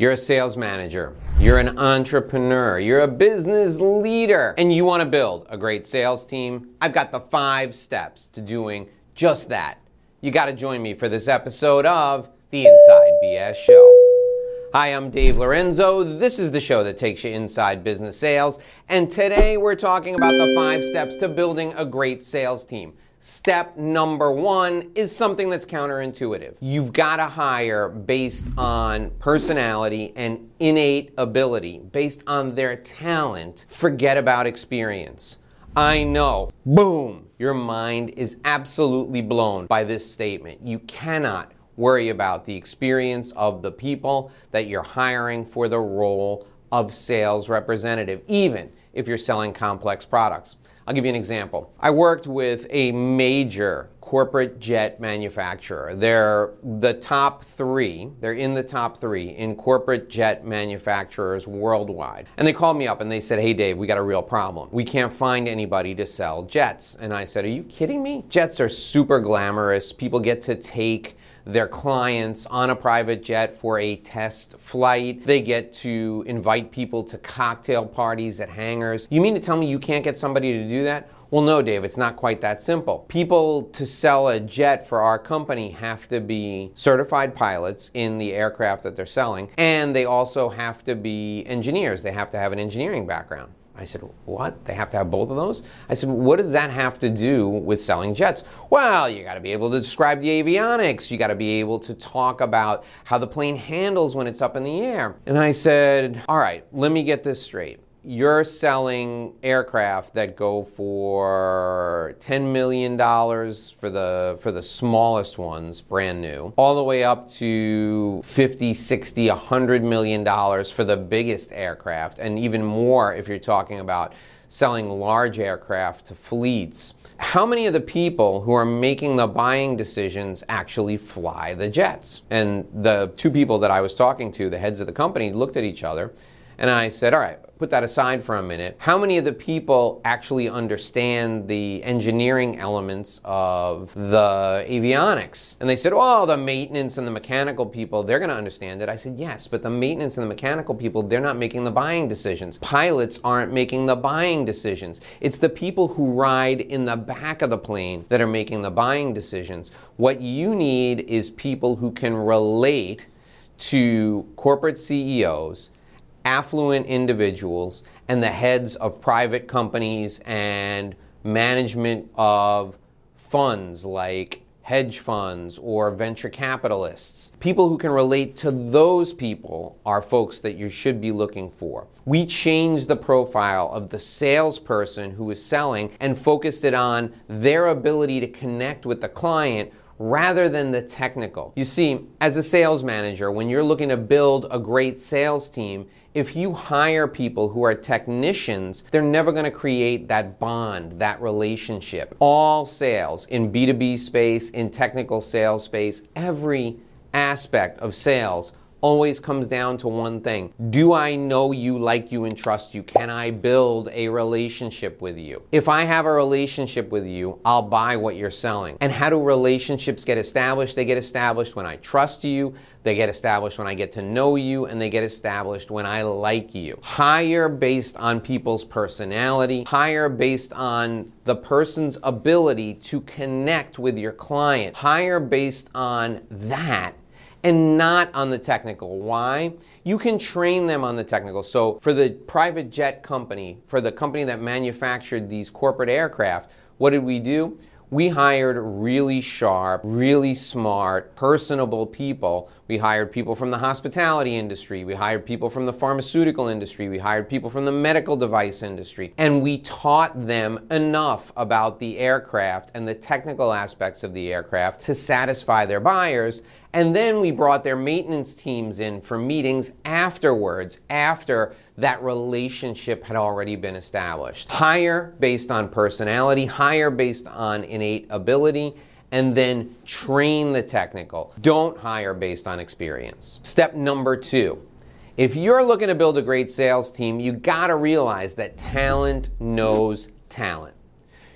You're a sales manager, you're an entrepreneur, you're a business leader, and you want to build a great sales team. I've got the five steps to doing just that. You got to join me for this episode of The Inside BS Show. Hi, I'm Dave Lorenzo. This is the show that takes you inside business sales. And today we're talking about the five steps to building a great sales team. Step number one is something that's counterintuitive. You've got to hire based on personality and innate ability, based on their talent. Forget about experience. I know, boom, your mind is absolutely blown by this statement. You cannot worry about the experience of the people that you're hiring for the role of sales representative, even if you're selling complex products. I'll give you an example. I worked with a major corporate jet manufacturer. They're the top three, they're in the top three in corporate jet manufacturers worldwide. And they called me up and they said, Hey Dave, we got a real problem. We can't find anybody to sell jets. And I said, Are you kidding me? Jets are super glamorous. People get to take their clients on a private jet for a test flight. They get to invite people to cocktail parties at hangars. You mean to tell me you can't get somebody to do that? Well, no, Dave, it's not quite that simple. People to sell a jet for our company have to be certified pilots in the aircraft that they're selling, and they also have to be engineers. They have to have an engineering background. I said, What? They have to have both of those? I said, What does that have to do with selling jets? Well, you got to be able to describe the avionics. You got to be able to talk about how the plane handles when it's up in the air. And I said, All right, let me get this straight you're selling aircraft that go for $10 million for the for the smallest ones brand new all the way up to 50 60 100 million dollars for the biggest aircraft and even more if you're talking about selling large aircraft to fleets. How many of the people who are making the buying decisions actually fly the jets? And the two people that I was talking to the heads of the company looked at each other and I said, all right, put that aside for a minute. How many of the people actually understand the engineering elements of the avionics? And they said, oh, the maintenance and the mechanical people, they're going to understand it. I said, yes, but the maintenance and the mechanical people, they're not making the buying decisions. Pilots aren't making the buying decisions. It's the people who ride in the back of the plane that are making the buying decisions. What you need is people who can relate to corporate CEOs affluent individuals and the heads of private companies and management of funds like hedge funds or venture capitalists. People who can relate to those people are folks that you should be looking for. We changed the profile of the salesperson who is selling and focused it on their ability to connect with the client rather than the technical. You see, as a sales manager, when you're looking to build a great sales team, if you hire people who are technicians, they're never going to create that bond, that relationship. All sales in B2B space, in technical sales space, every aspect of sales always comes down to one thing Do I know you, like you, and trust you? Can I build a relationship with you? If I have a relationship with you, I'll buy what you're selling. And how do relationships get established? They get established when I trust you, they get established when I get to know you, and they get established when I like you. Hire based on people's personality, hire based on the person's ability to connect with your client, hire based on that and not on the technical. Why? You can train them on the technical. So, for the private jet company, for the company that manufactured these corporate aircraft, what did we do? we hired really sharp, really smart, personable people. We hired people from the hospitality industry. We hired people from the pharmaceutical industry. We hired people from the medical device industry. And we taught them enough about the aircraft and the technical aspects of the aircraft to satisfy their buyers. And then we brought their maintenance teams in for meetings afterwards, after that relationship had already been established. Hire based on personality, hire based on innate ability, and then train the technical. Don't hire based on experience. Step number two. If you're looking to build a great sales team, you gotta realize that talent knows talent.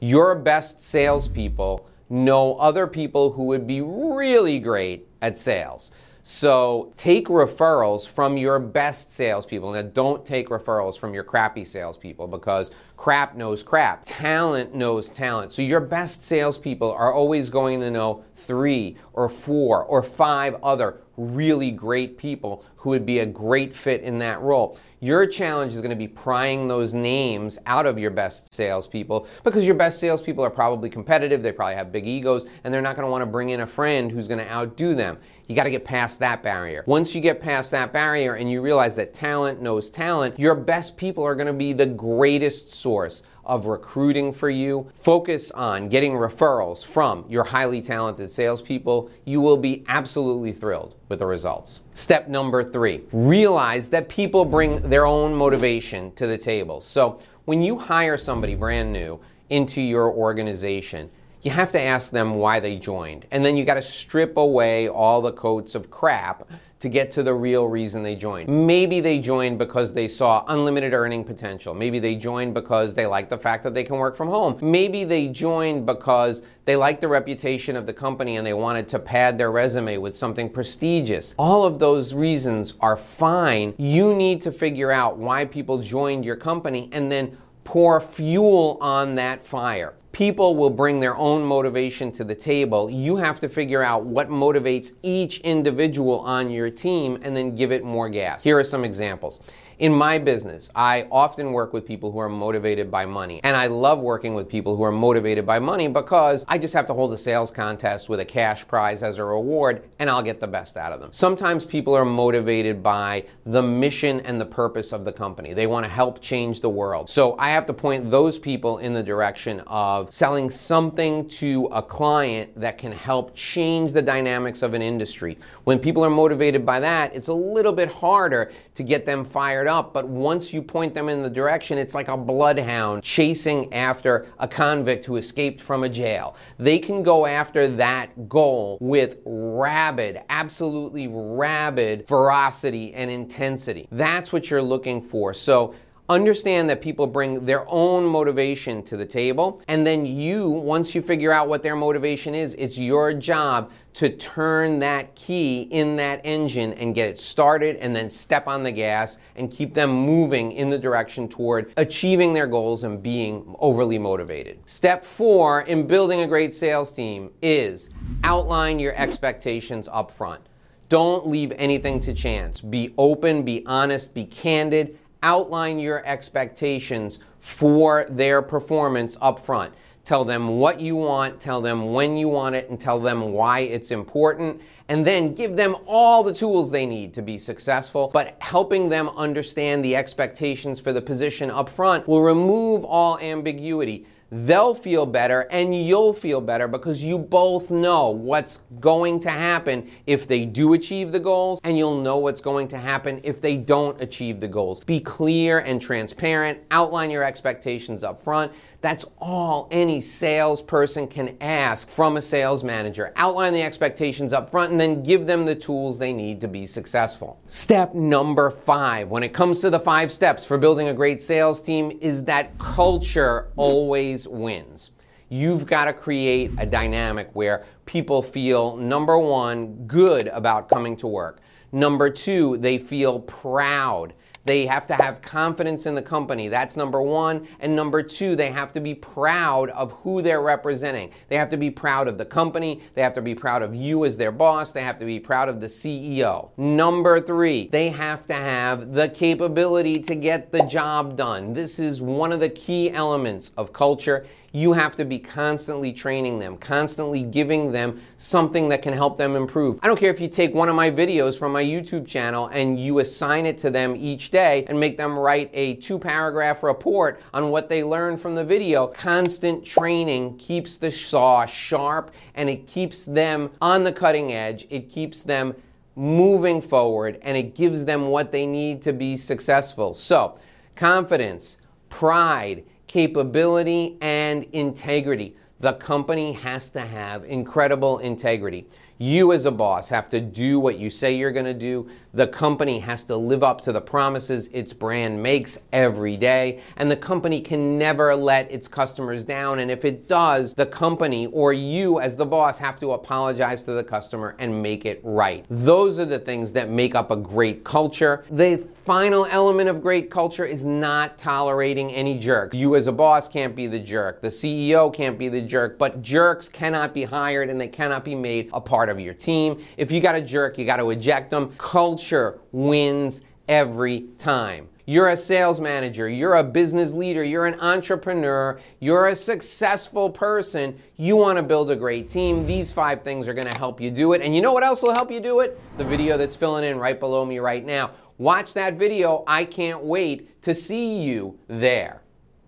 Your best salespeople know other people who would be really great at sales. So take referrals from your best salespeople. Now, don't take referrals from your crappy salespeople because crap knows crap. Talent knows talent. So your best salespeople are always going to know three or four or five other really great people who would be a great fit in that role. Your challenge is going to be prying those names out of your best salespeople because your best salespeople are probably competitive, they probably have big egos, and they're not going to want to bring in a friend who's going to outdo them. You got to get past that barrier. Once you get past that barrier and you realize that talent knows talent, your best people are going to be the greatest source of recruiting for you. Focus on getting referrals from your highly talented salespeople. You will be absolutely thrilled with the results. Step number three realize that people bring their own motivation to the table. So when you hire somebody brand new into your organization, you have to ask them why they joined. And then you got to strip away all the coats of crap to get to the real reason they joined. Maybe they joined because they saw unlimited earning potential. Maybe they joined because they like the fact that they can work from home. Maybe they joined because they like the reputation of the company and they wanted to pad their resume with something prestigious. All of those reasons are fine. You need to figure out why people joined your company and then pour fuel on that fire people will bring their own motivation to the table. You have to figure out what motivates each individual on your team and then give it more gas. Here are some examples. In my business, I often work with people who are motivated by money. And I love working with people who are motivated by money because I just have to hold a sales contest with a cash prize as a reward and I'll get the best out of them. Sometimes people are motivated by the mission and the purpose of the company. They want to help change the world. So I have to point those people in the direction of selling something to a client that can help change the dynamics of an industry. When people are motivated by that, it's a little bit harder to get them fired fired up, but once you point them in the direction, it's like a bloodhound chasing after a convict who escaped from a jail. They can go after that goal with rabid, absolutely rabid ferocity and intensity. That's what you're looking for. So Understand that people bring their own motivation to the table, and then you, once you figure out what their motivation is, it's your job to turn that key in that engine and get it started and then step on the gas and keep them moving in the direction toward achieving their goals and being overly motivated. Step four in building a great sales team is outline your expectations up front. Don't leave anything to chance. Be open, be honest, be candid outline your expectations for their performance up front. Tell them what you want, tell them when you want it, and tell them why it's important. And then give them all the tools they need to be successful. But helping them understand the expectations for the position up front will remove all ambiguity they'll feel better and you'll feel better because you both know what's going to happen if they do achieve the goals and you'll know what's going to happen if they don't achieve the goals. Be clear and transparent, outline your expectations up front. That's all any salesperson can ask from a sales manager. Outline the expectations up front and then give them the tools they need to be successful. Step number five, when it comes to the five steps for building a great sales team, is that culture always wins. You've got to create a dynamic where people feel, number one, good about coming to work. Number two, they feel proud they have to have confidence in the company. That's number one. And number two, they have to be proud of who they're representing. They have to be proud of the company. They have to be proud of you as their boss. They have to be proud of the CEO. Number three, they have to have the capability to get the job done. This is one of the key elements of culture you have to be constantly training them, constantly giving them something that can help them improve. I don't care if you take one of my videos from my YouTube channel and you assign it to them each day and make them write a two paragraph report on what they learned from the video. Constant training keeps the saw sharp and it keeps them on the cutting edge. It keeps them moving forward and it gives them what they need to be successful. So, confidence, pride, capability, and integrity. The company has to have incredible integrity. You, as a boss, have to do what you say you're going to do. The company has to live up to the promises its brand makes every day. And the company can never let its customers down. And if it does, the company or you, as the boss, have to apologize to the customer and make it right. Those are the things that make up a great culture. The final element of great culture is not tolerating any jerk. You, as a boss, can't be the jerk. The CEO can't be the jerk. But jerks cannot be hired and they cannot be made a part of your team. If you got a jerk, you got to eject them. Culture wins every time. You're a sales manager, you're a business leader, you're an entrepreneur, you're a successful person. You want to build a great team. These five things are going to help you do it. And you know what else will help you do it? The video that's filling in right below me right now. Watch that video. I can't wait to see you there.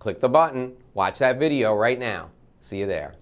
Click the button, watch that video right now. See you there.